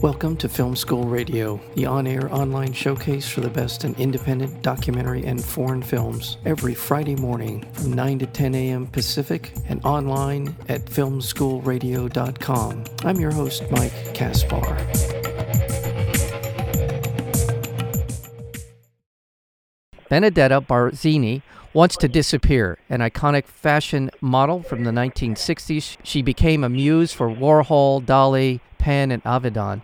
Welcome to Film School Radio, the on air online showcase for the best in independent documentary and foreign films, every Friday morning from 9 to 10 a.m. Pacific and online at filmschoolradio.com. I'm your host, Mike Kaspar. Benedetta Barzini wants to disappear. An iconic fashion model from the 1960s, she became a muse for Warhol, Dali, Penn, and Avedon.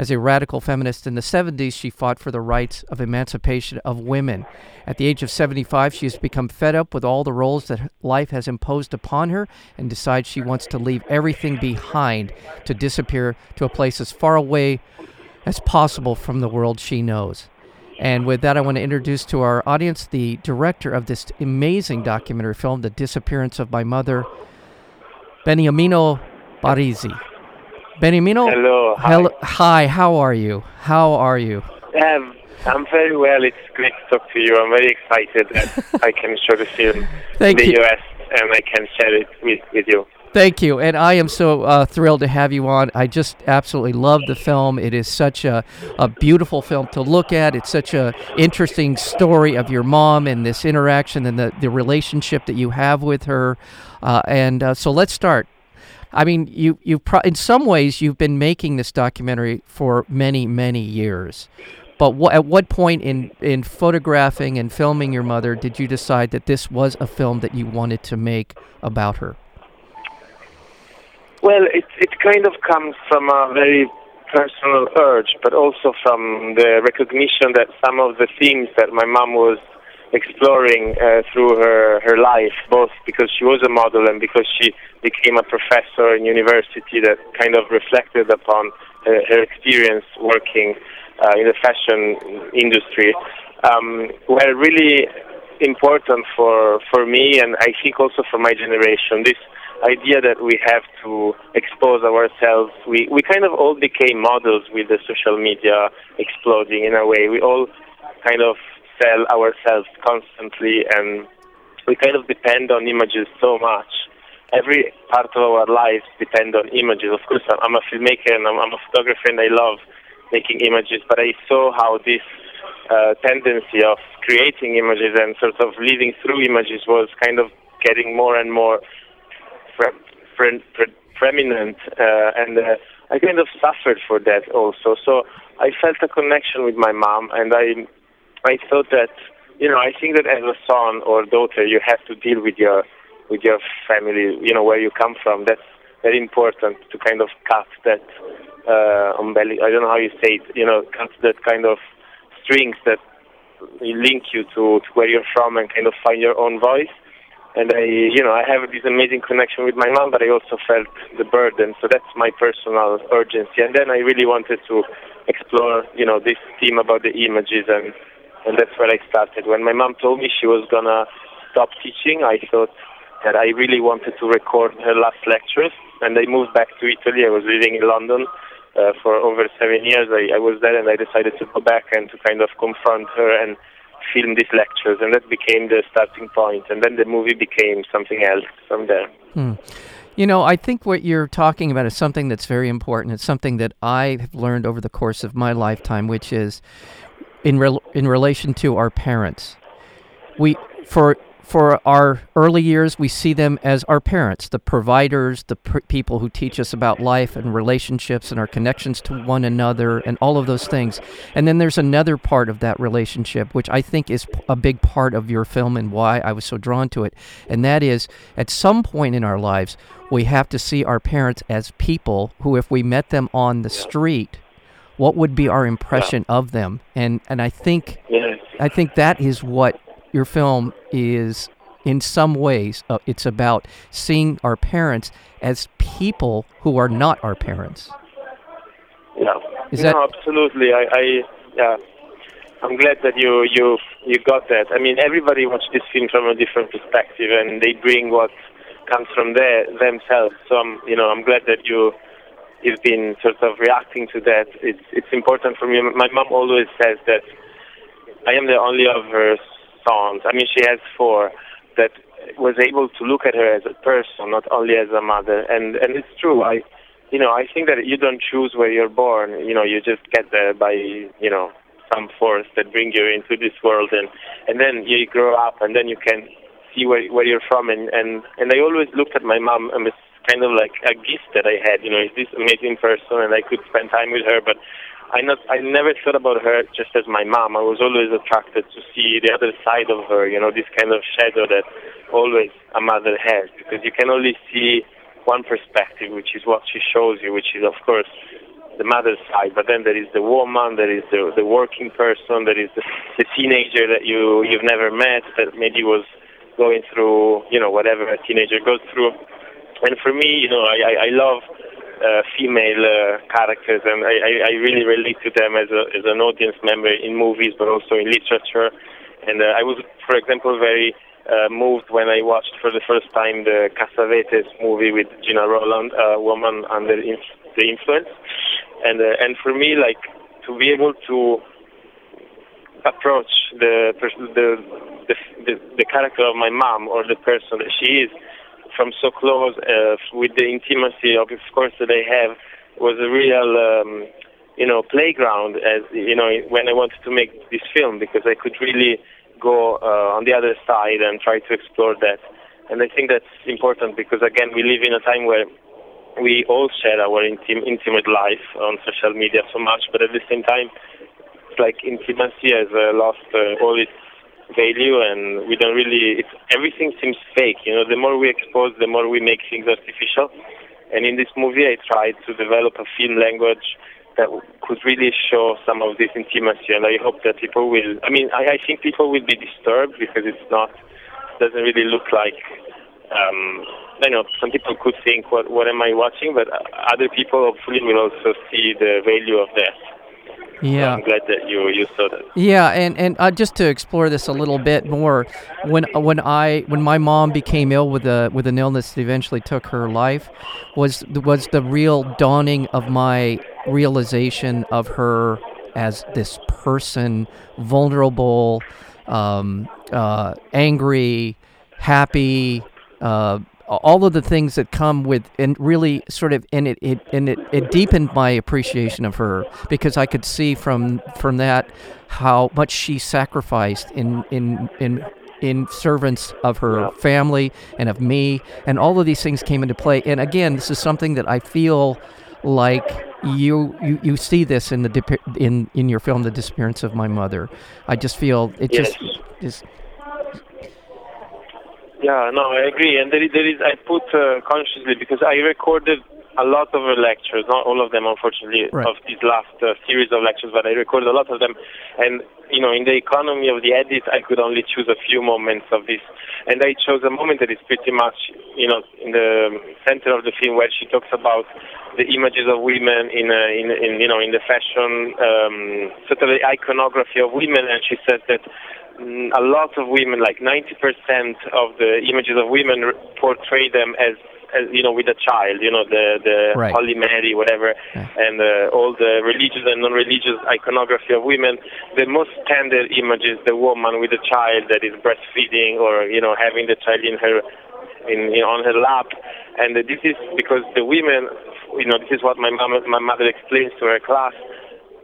As a radical feminist in the 70s, she fought for the rights of emancipation of women. At the age of 75, she has become fed up with all the roles that life has imposed upon her and decides she wants to leave everything behind to disappear to a place as far away as possible from the world she knows. And with that, I want to introduce to our audience the director of this amazing documentary film, The Disappearance of My Mother, Beniamino Barrese. Beniamino. Hello. Hi. Hello. Hi. How are you? How are you? Um, I'm very well. It's great to talk to you. I'm very excited that I can show the film Thank in the you. US and I can share it with, with you. Thank you, and I am so uh, thrilled to have you on. I just absolutely love the film. It is such a, a beautiful film to look at. It's such a interesting story of your mom and this interaction and the, the relationship that you have with her. Uh, and uh, so let's start. I mean, you you pro- in some ways you've been making this documentary for many many years, but wh- at what point in in photographing and filming your mother did you decide that this was a film that you wanted to make about her? Well, it, it kind of comes from a very personal urge, but also from the recognition that some of the themes that my mom was exploring uh, through her, her life, both because she was a model and because she became a professor in university that kind of reflected upon her, her experience working uh, in the fashion industry, um, were really important for, for me and I think also for my generation. This idea that we have to expose ourselves. We we kind of all became models with the social media exploding in a way. We all kind of sell ourselves constantly, and we kind of depend on images so much. Every part of our lives depend on images. Of course, I'm a filmmaker and I'm, a photographer, and I love making images. But I saw how this uh, tendency of creating images and sort of living through images was kind of getting more and more pre- pre- pre- preeminent, uh, and uh, I kind of suffered for that also. So I felt a connection with my mom, and I I thought that you know I think that as a son or daughter you have to deal with your with your family, you know where you come from. That's very important to kind of cut that uh, umbilic. I don't know how you say it. You know, cut that kind of strings that link you to, to where you're from and kind of find your own voice and I, you know, I have this amazing connection with my mom, but I also felt the burden. So that's my personal urgency. And then I really wanted to explore, you know, this theme about the images, and and that's where I started. When my mom told me she was gonna stop teaching, I thought that I really wanted to record her last lectures, and I moved back to Italy. I was living in London. Uh, for over seven years, I, I was there, and I decided to go back and to kind of confront her and film these lectures, and that became the starting point. And then the movie became something else from there. Hmm. You know, I think what you're talking about is something that's very important. It's something that I have learned over the course of my lifetime, which is in in relation to our parents. We for for our early years, we see them as our parents, the providers, the pr- people who teach us about life and relationships and our connections to one another and all of those things. And then there's another part of that relationship, which I think is a big part of your film and why I was so drawn to it. And that is at some point in our lives, we have to see our parents as people who, if we met them on the street, what would be our impression of them? And and I think. I think that is what your film is in some ways uh, it's about seeing our parents as people who are not our parents Yeah. Is no, that- absolutely. I, I yeah. I'm glad that you you you got that. I mean, everybody watched this film from a different perspective, and they bring what comes from there themselves. So I'm you know I'm glad that you you've been sort of reacting to that. It's it's important for me. My mom always says that I am the only of her sons. I mean, she has four that was able to look at her as a person, not only as a mother. And and it's true. I you know, I think that you don't choose where you're born. You know, you just get there by, you know, some force that bring you into this world, and and then you grow up, and then you can see where where you're from. And and and I always looked at my mom as kind of like a gift that I had. You know, is this amazing person, and I could spend time with her, but. I not I never thought about her just as my mom. I was always attracted to see the other side of her, you know, this kind of shadow that always a mother has because you can only see one perspective, which is what she shows you, which is of course the mother's side, but then there is the woman, there is the the working person, there is the, the teenager that you you've never met that maybe was going through you know whatever a teenager goes through. And for me, you know, I I, love uh, female uh, characters, and I, I, really relate to them as, a, as an audience member in movies, but also in literature. And uh, I was, for example, very uh, moved when I watched for the first time the Cassavetes movie with Gena Rowland, a woman under inf- the influence. And uh, and for me, like to be able to approach the, pers- the the the the character of my mom or the person that she is from so close uh, with the intimacy of, of course, that I have was a real, um, you know, playground. As you know, when I wanted to make this film, because I could really go uh, on the other side and try to explore that. And I think that's important because again, we live in a time where we all share our intim- intimate life on social media so much, but at the same time, it's like intimacy has uh, lost uh, all its value and we don't really it's, everything seems fake you know the more we expose the more we make things artificial. And in this movie i tried to develop a film language that could really show some of this intimacy and i hope that people will i mean i, I think people will be disturbed because it's not doesn't really look like um you know some people could think what what am i watching? But other people hopefully will also see the value of that yeah. I'm glad that you you saw that. Yeah, and and uh, just to explore this a little bit more, when when I when my mom became ill with a with an illness that eventually took her life, was was the real dawning of my realization of her as this person, vulnerable, um, uh, angry, happy. Uh, all of the things that come with and really sort of and it, it and it, it deepened my appreciation of her because I could see from from that how much she sacrificed in in in in servants of her family and of me and all of these things came into play and again this is something that I feel like you you, you see this in the in in your film the disappearance of my mother I just feel it yes. just just yeah, no, I agree. And there is, there is I put uh, consciously because I recorded a lot of lectures, not all of them, unfortunately, right. of these last uh, series of lectures, but I recorded a lot of them. And, you know, in the economy of the edit, I could only choose a few moments of this. And I chose a moment that is pretty much, you know, in the center of the film where she talks about the images of women in, uh, in, in you know, in the fashion, um, sort of the iconography of women. And she says that a lot of women, like 90% of the images of women, portray them as, as you know, with a child. You know, the the Right. Holy Mary, whatever, Yeah. and uh, all the religious and non-religious iconography of women. The most tender image is the woman with a child that is breastfeeding or you know having the child in her in, in on her lap, and uh, this is because the women, you know, this is what my mom, my mother explains to her class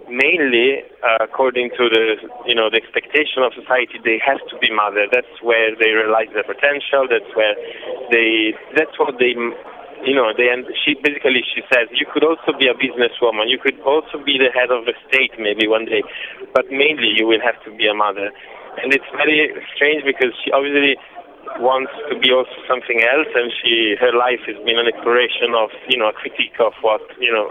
mainly uh, according to the you know the expectation of society they have to be mother. That's where they realize their potential. That's where they that's what they you know they and she basically she says you could also be a businesswoman. You could also be the head of the state maybe one day but mainly you will have to be a mother. And it's very strange because she obviously wants to be also something else and she her life has been an exploration of you know a critique of what you know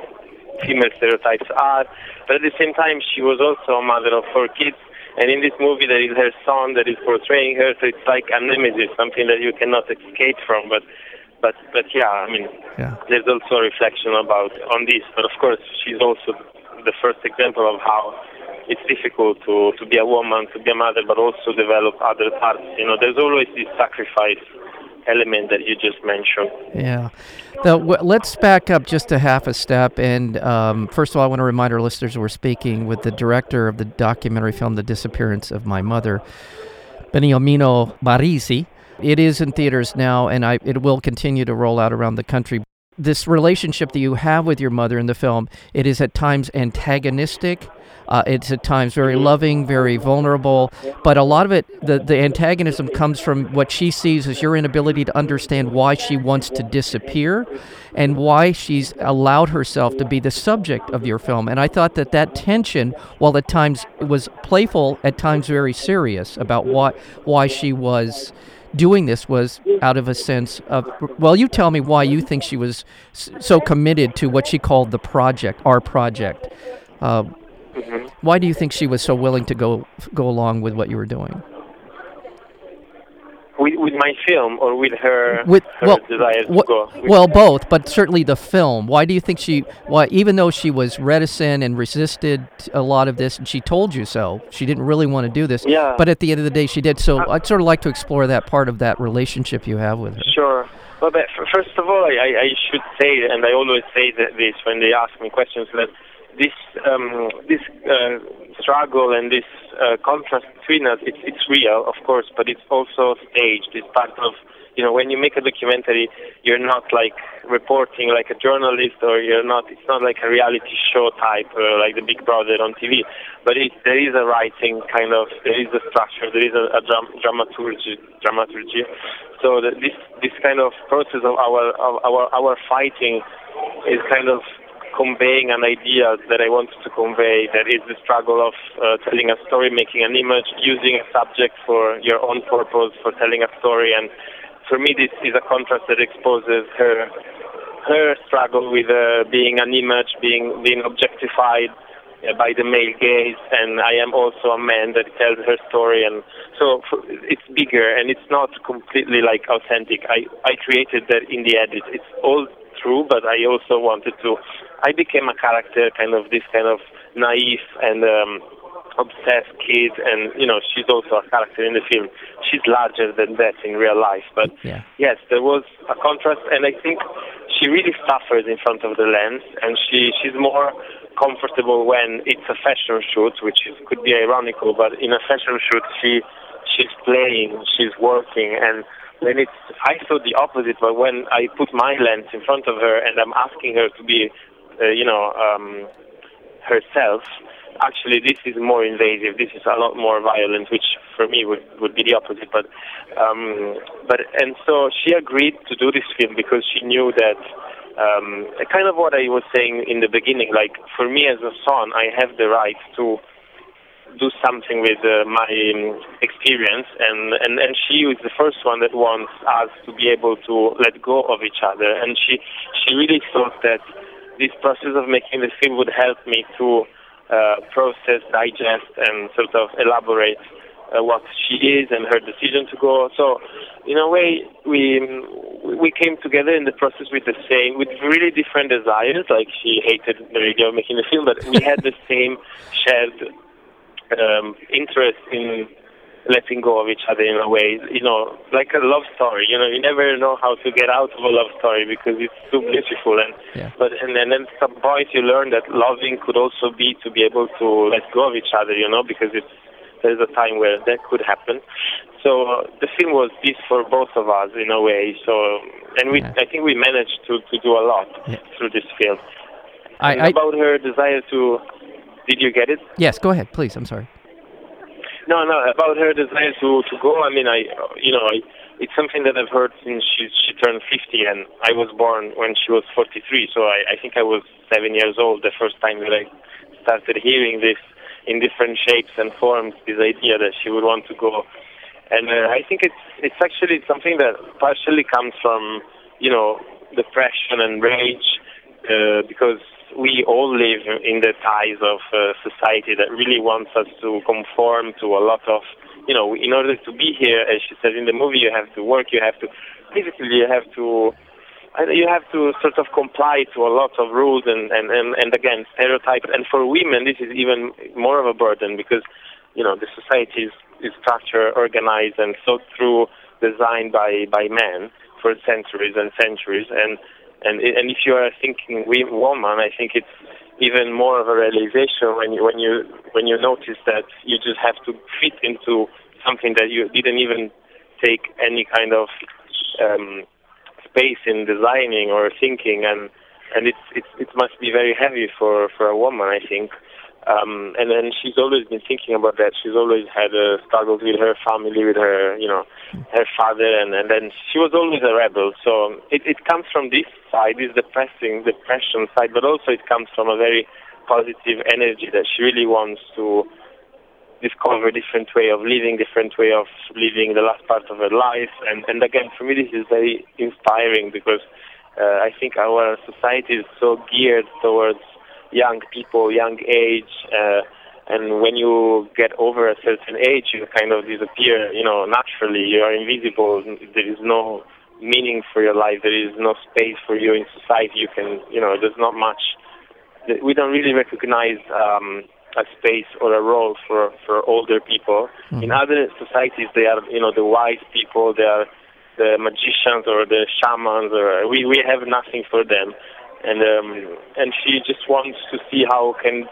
female stereotypes are. But at the same time, she was also a mother of four kids. And in this movie, there is her son that is portraying her. So it's like a nemesis, something that you cannot escape from. But, but, but yeah, I mean, yeah there's also a reflection about on this. But of course, she's also the first example of how it's difficult to, to be a woman, to be a mother, but also develop other parts. You know, there's always this sacrifice element that you just mentioned. Yeah. The, w- let's back up just a half a step. And um, first of all, I want to remind our listeners we're speaking with the director of the documentary film, The Disappearance of My Mother, Beniamino Barrese. It is in theaters now, and I, it will continue to roll out around the country. This relationship that you have with your mother in the film, it is at times antagonistic. Uh, it's at times very loving, very vulnerable, but a lot of it, the, the antagonism comes from what she sees as your inability to understand why she wants to disappear and why she's allowed herself to be the subject of your film. And I thought that that tension, while at times was playful, at times very serious about what, why she was doing this was out of a sense of well you tell me why you think she was so committed to what she called the project our project uh, mm-hmm. why do you think she was so willing to go go along with what you were doing with, with my film or with her, with, her well, desire to wh- go? Well, both, but certainly the film. Why do you think she? Why, even though she was reticent and resisted a lot of this, and she told you so, she didn't really want to do this. Yeah. But at the end of the day, she did. So uh, I'd sort of like to explore that part of that relationship you have with her. Sure. Well, but first of all, I, I should say, and I always say that this when they ask me questions, that this um, this uh, struggle and this uh, contrast between us, it's, it's real, of course, but it's also staged. It's part of, you know, when you make a documentary, you're not like reporting like a journalist or you're not, it's not like a reality show type, uh, like the Big Brother on TV, but it, there is a writing kind of, there is a structure, there is a, a dram- dramaturgy, dramaturgy. So that this, this kind of process of our, of our, our fighting is kind of conveying an idea that I wanted to convey. That is the struggle of uh, telling a story, making an image, using a subject for your own purpose, for telling a story. And for me, this is a contrast that exposes her her struggle with uh, being an image, being being objectified uh, by the male gaze, and I am also a man that tells her story, and so it's bigger and it's not completely like authentic. I I created that in the edit. It's all true, but I also wanted to I became a character, kind of this kind of naive and um, obsessed kid, and you know she's also a character in the film. She's larger than that in real life, but yeah. yes, there was a contrast, and I think she really suffers in front of the lens, and she she's more comfortable when it's a fashion shoot, which is, could be ironical, but in a fashion shoot she she's playing, she's working, and when it's I saw the opposite, but when I put my lens in front of her and I'm asking her to be uh, you know, um, herself, actually this is more invasive. This is a lot more violent, which for me would, would be the opposite. But um, but and so she agreed to do this film because she knew that um, kind of what I was saying in the beginning. Like for me as a son, I have the right to do something with uh, my um, experience and, and and she was the first one that wants us to be able to let go of each other and she she really thought that this process of making the film would help me to uh, process, digest, and sort of elaborate uh, what she is and her decision to go. So, in a way, we we came together in the process with the same, with really different desires. Like she hated the idea of making the film, but we had the same shared um, interest in letting go of each other in a way, you know, like a love story. You know, you never know how to get out of a love story because it's so beautiful. And yeah. but and, and then at some point you learn that loving could also be to be able to let go of each other. You know, because it's there's a time where that could happen. So uh, the film was this for both of us in a way. So and we, yeah. I think we managed to to do a lot yeah. through this film. I, I, about her desire to. Did you get it? Yes, go ahead, please. I'm sorry. No, no, about her desire to to go. I mean, I, you know, I, it's something that I've heard since she she turned 50, and I was born when she was 43. So I, I think I was seven years old the first time that I started hearing this in different shapes and forms. This idea that she would want to go, and uh, I think it's it's actually something that partially comes from, you know, depression and rage, uh, because we all live in the ties of a society that really wants us to conform to a lot of, you know, in order to be here, as she said in the movie, you have to work, you have to, basically, you have to, you have to sort of comply to a lot of rules and, and, and, and again, stereotypes. And for women, this is even more of a burden because, you know, the society is, is structured, organized, and thought through, designed by, by men for centuries and centuries. And and and if you are thinking woman, I think it's even more of a realization when you when you when you notice that you just have to fit into something that you didn't even take any kind of um, space in designing or thinking, and and it's it's it must be very heavy for for a woman, I think. Um, and then she's always been thinking about that. She's always had uh, struggles with her family, with her, you know, her father, and, and then she was always a rebel. So it, it comes from this side, this depressing, depression side, but also it comes from a very positive energy that she really wants to discover a different way of living, different way of living the last part of her life. And, and again, for me, this is very inspiring because uh, I think our society is so geared towards young people, young age, uh, and when you get over a certain age, you kind of disappear. You know, naturally, you are invisible. There is no meaning for your life. There is no space for you in society. You can, you know, there's not much. We don't really recognize um, a space or a role for for older people. Mm-hmm. In other societies, they are, you know, the wise people. They are the magicians or the shamans. Or we we have nothing for them and um, and she just wants to see how can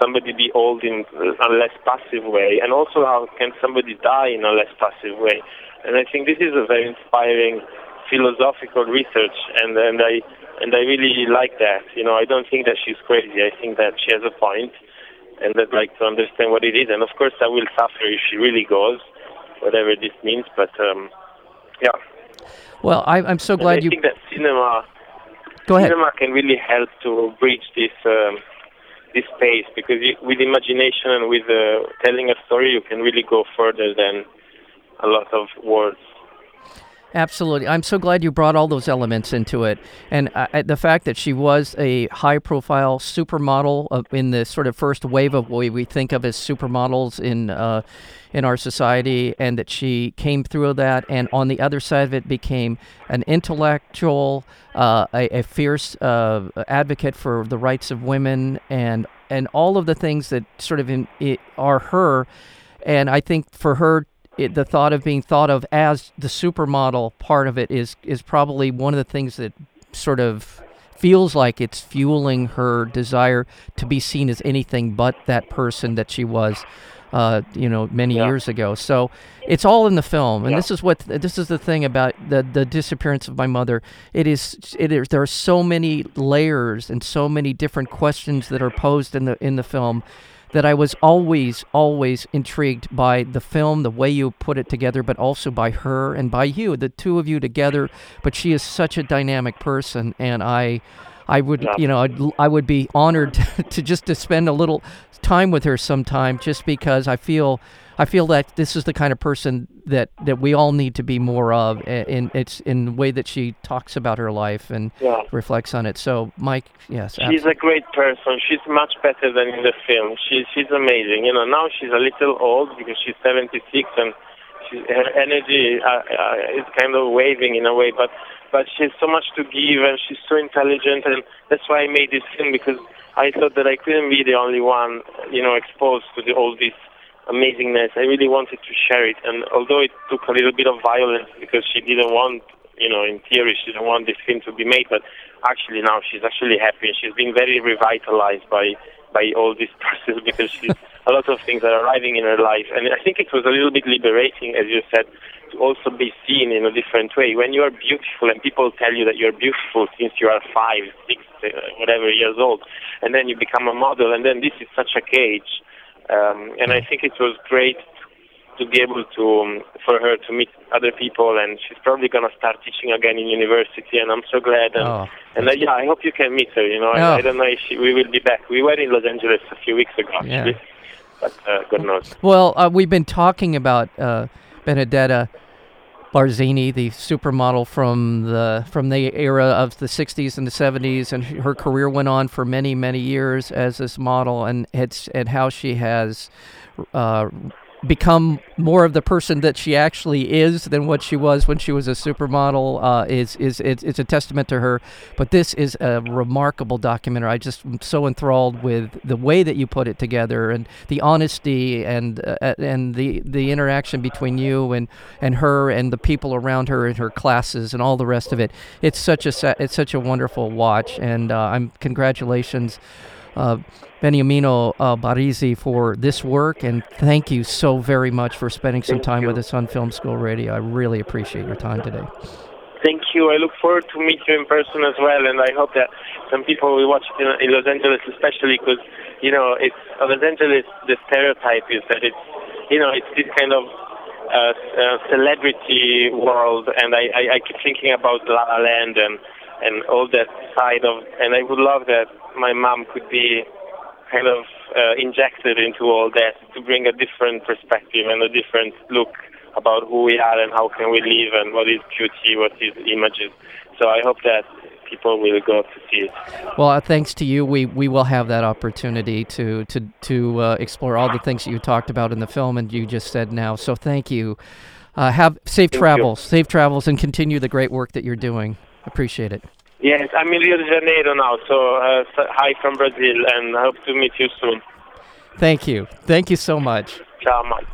somebody be old in a less passive way, and also how can somebody die in a less passive way. And I think this is a very inspiring philosophical research, and and I and I really like that. You know, I don't think that she's crazy. I think that she has a point, and I'd like to understand what it is. And of course, I will suffer if she really goes, whatever this means. But um, yeah. Well, I, I'm so glad you. think that cinema Go ahead. Cinema can really help to bridge this um, this space because you, with imagination and with uh, telling a story, you can really go further than a lot of words. Absolutely. I'm so glad you brought all those elements into it. And uh, the fact that she was a high profile supermodel in the sort of first wave of what we think of as supermodels in, uh, in our society, and that she came through that, and on the other side of it became an intellectual, uh, a, a, fierce uh, advocate for the rights of women, and, and all of the things that sort of in, are her. And I think for her it, the thought of being thought of as the supermodel part of it is is probably one of the things that sort of feels like it's fueling her desire to be seen as anything but that person that she was uh, you know many yeah. years ago so it's all in the film and yeah. this is what this is the thing about the the disappearance of my mother it is it is there are so many layers and so many different questions that are posed in the in the film that I was always, always intrigued by the film, the way you put it together, but also by her and by you, the two of you together. But she is such a dynamic person, and I, I would, you know, I'd, I would be honored to, to just to spend a little time with her sometime, just because I feel I feel that this is the kind of person that, that we all need to be more of, and it's in the way that she talks about her life and yeah. reflects on it. So, Mike, yes, she's absolutely. a great person. She's much better than in the film. She's she's amazing. You know, now she's a little old because she's 76 and she, her energy uh, uh, is kind of waving in a way, but but she has so much to give and she's so intelligent, and that's why I made this film because I thought that I couldn't be the only one, you know, exposed to the, all this amazingness. I really wanted to share it, and although it took a little bit of violence because she didn't want, you know, in theory she didn't want this film to be made, but actually now she's actually happy. She's been very revitalized by by all this process because she's, a lot of things are arriving in her life, and I think it was a little bit liberating, as you said, to also be seen in a different way. When you are beautiful and people tell you that you're beautiful since you are five, six, uh, whatever years old, and then you become a model, and then this is such a cage um, and I think it was great to be able to um, for her to meet other people, and she's probably gonna start teaching again in university, and I'm so glad. And, oh. and uh, yeah, I hope you can meet her. You know, oh. I, I, don't know if she, we will be back. We were in Los Angeles a few weeks ago, actually, yeah. but uh, God knows. Well, uh, we've been talking about uh, Benedetta Barzini, the supermodel from the from the era of the 60s and the 70s, and her career went on for many many years as this model, and it's and how she has uh, become more of the person that she actually is than what she was when she was a supermodel uh, is is it's, a testament to her. But this is a remarkable documentary. I just am so enthralled with the way that you put it together and the honesty and uh, and the the interaction between you and and her and the people around her and her classes and all the rest of it. It's such a it's such a wonderful watch, and uh, I'm congratulations uh, Beniamino uh, Barrese for this work, and thank you so very much for spending some thank time you. with us on Film School Radio. I really appreciate your time today. Thank you. I look forward to meet you in person as well, and I hope that some people will watch it in, in Los Angeles, especially because you know it's Los Angeles. The stereotype is that it's you know it's this kind of uh, uh, celebrity world, and I, I, I keep thinking about La La Land and and all that side of, and I would love that my mom could be kind of uh, injected into all that to bring a different perspective and a different look about who we are and how can we live and what is beauty, what is images. So I hope that people will go to see it. Well, uh, thanks to you, we, we will have that opportunity to to to uh, explore all the things that you talked about in the film and you just said now. So thank you. Uh, have safe Thank travels, safe travels, and continue the great work that you're doing. Appreciate it. Yes, I'm in Rio de Janeiro now, so uh, hi from Brazil, and I hope to meet you soon. Thank you. Thank you so much. Ciao, man.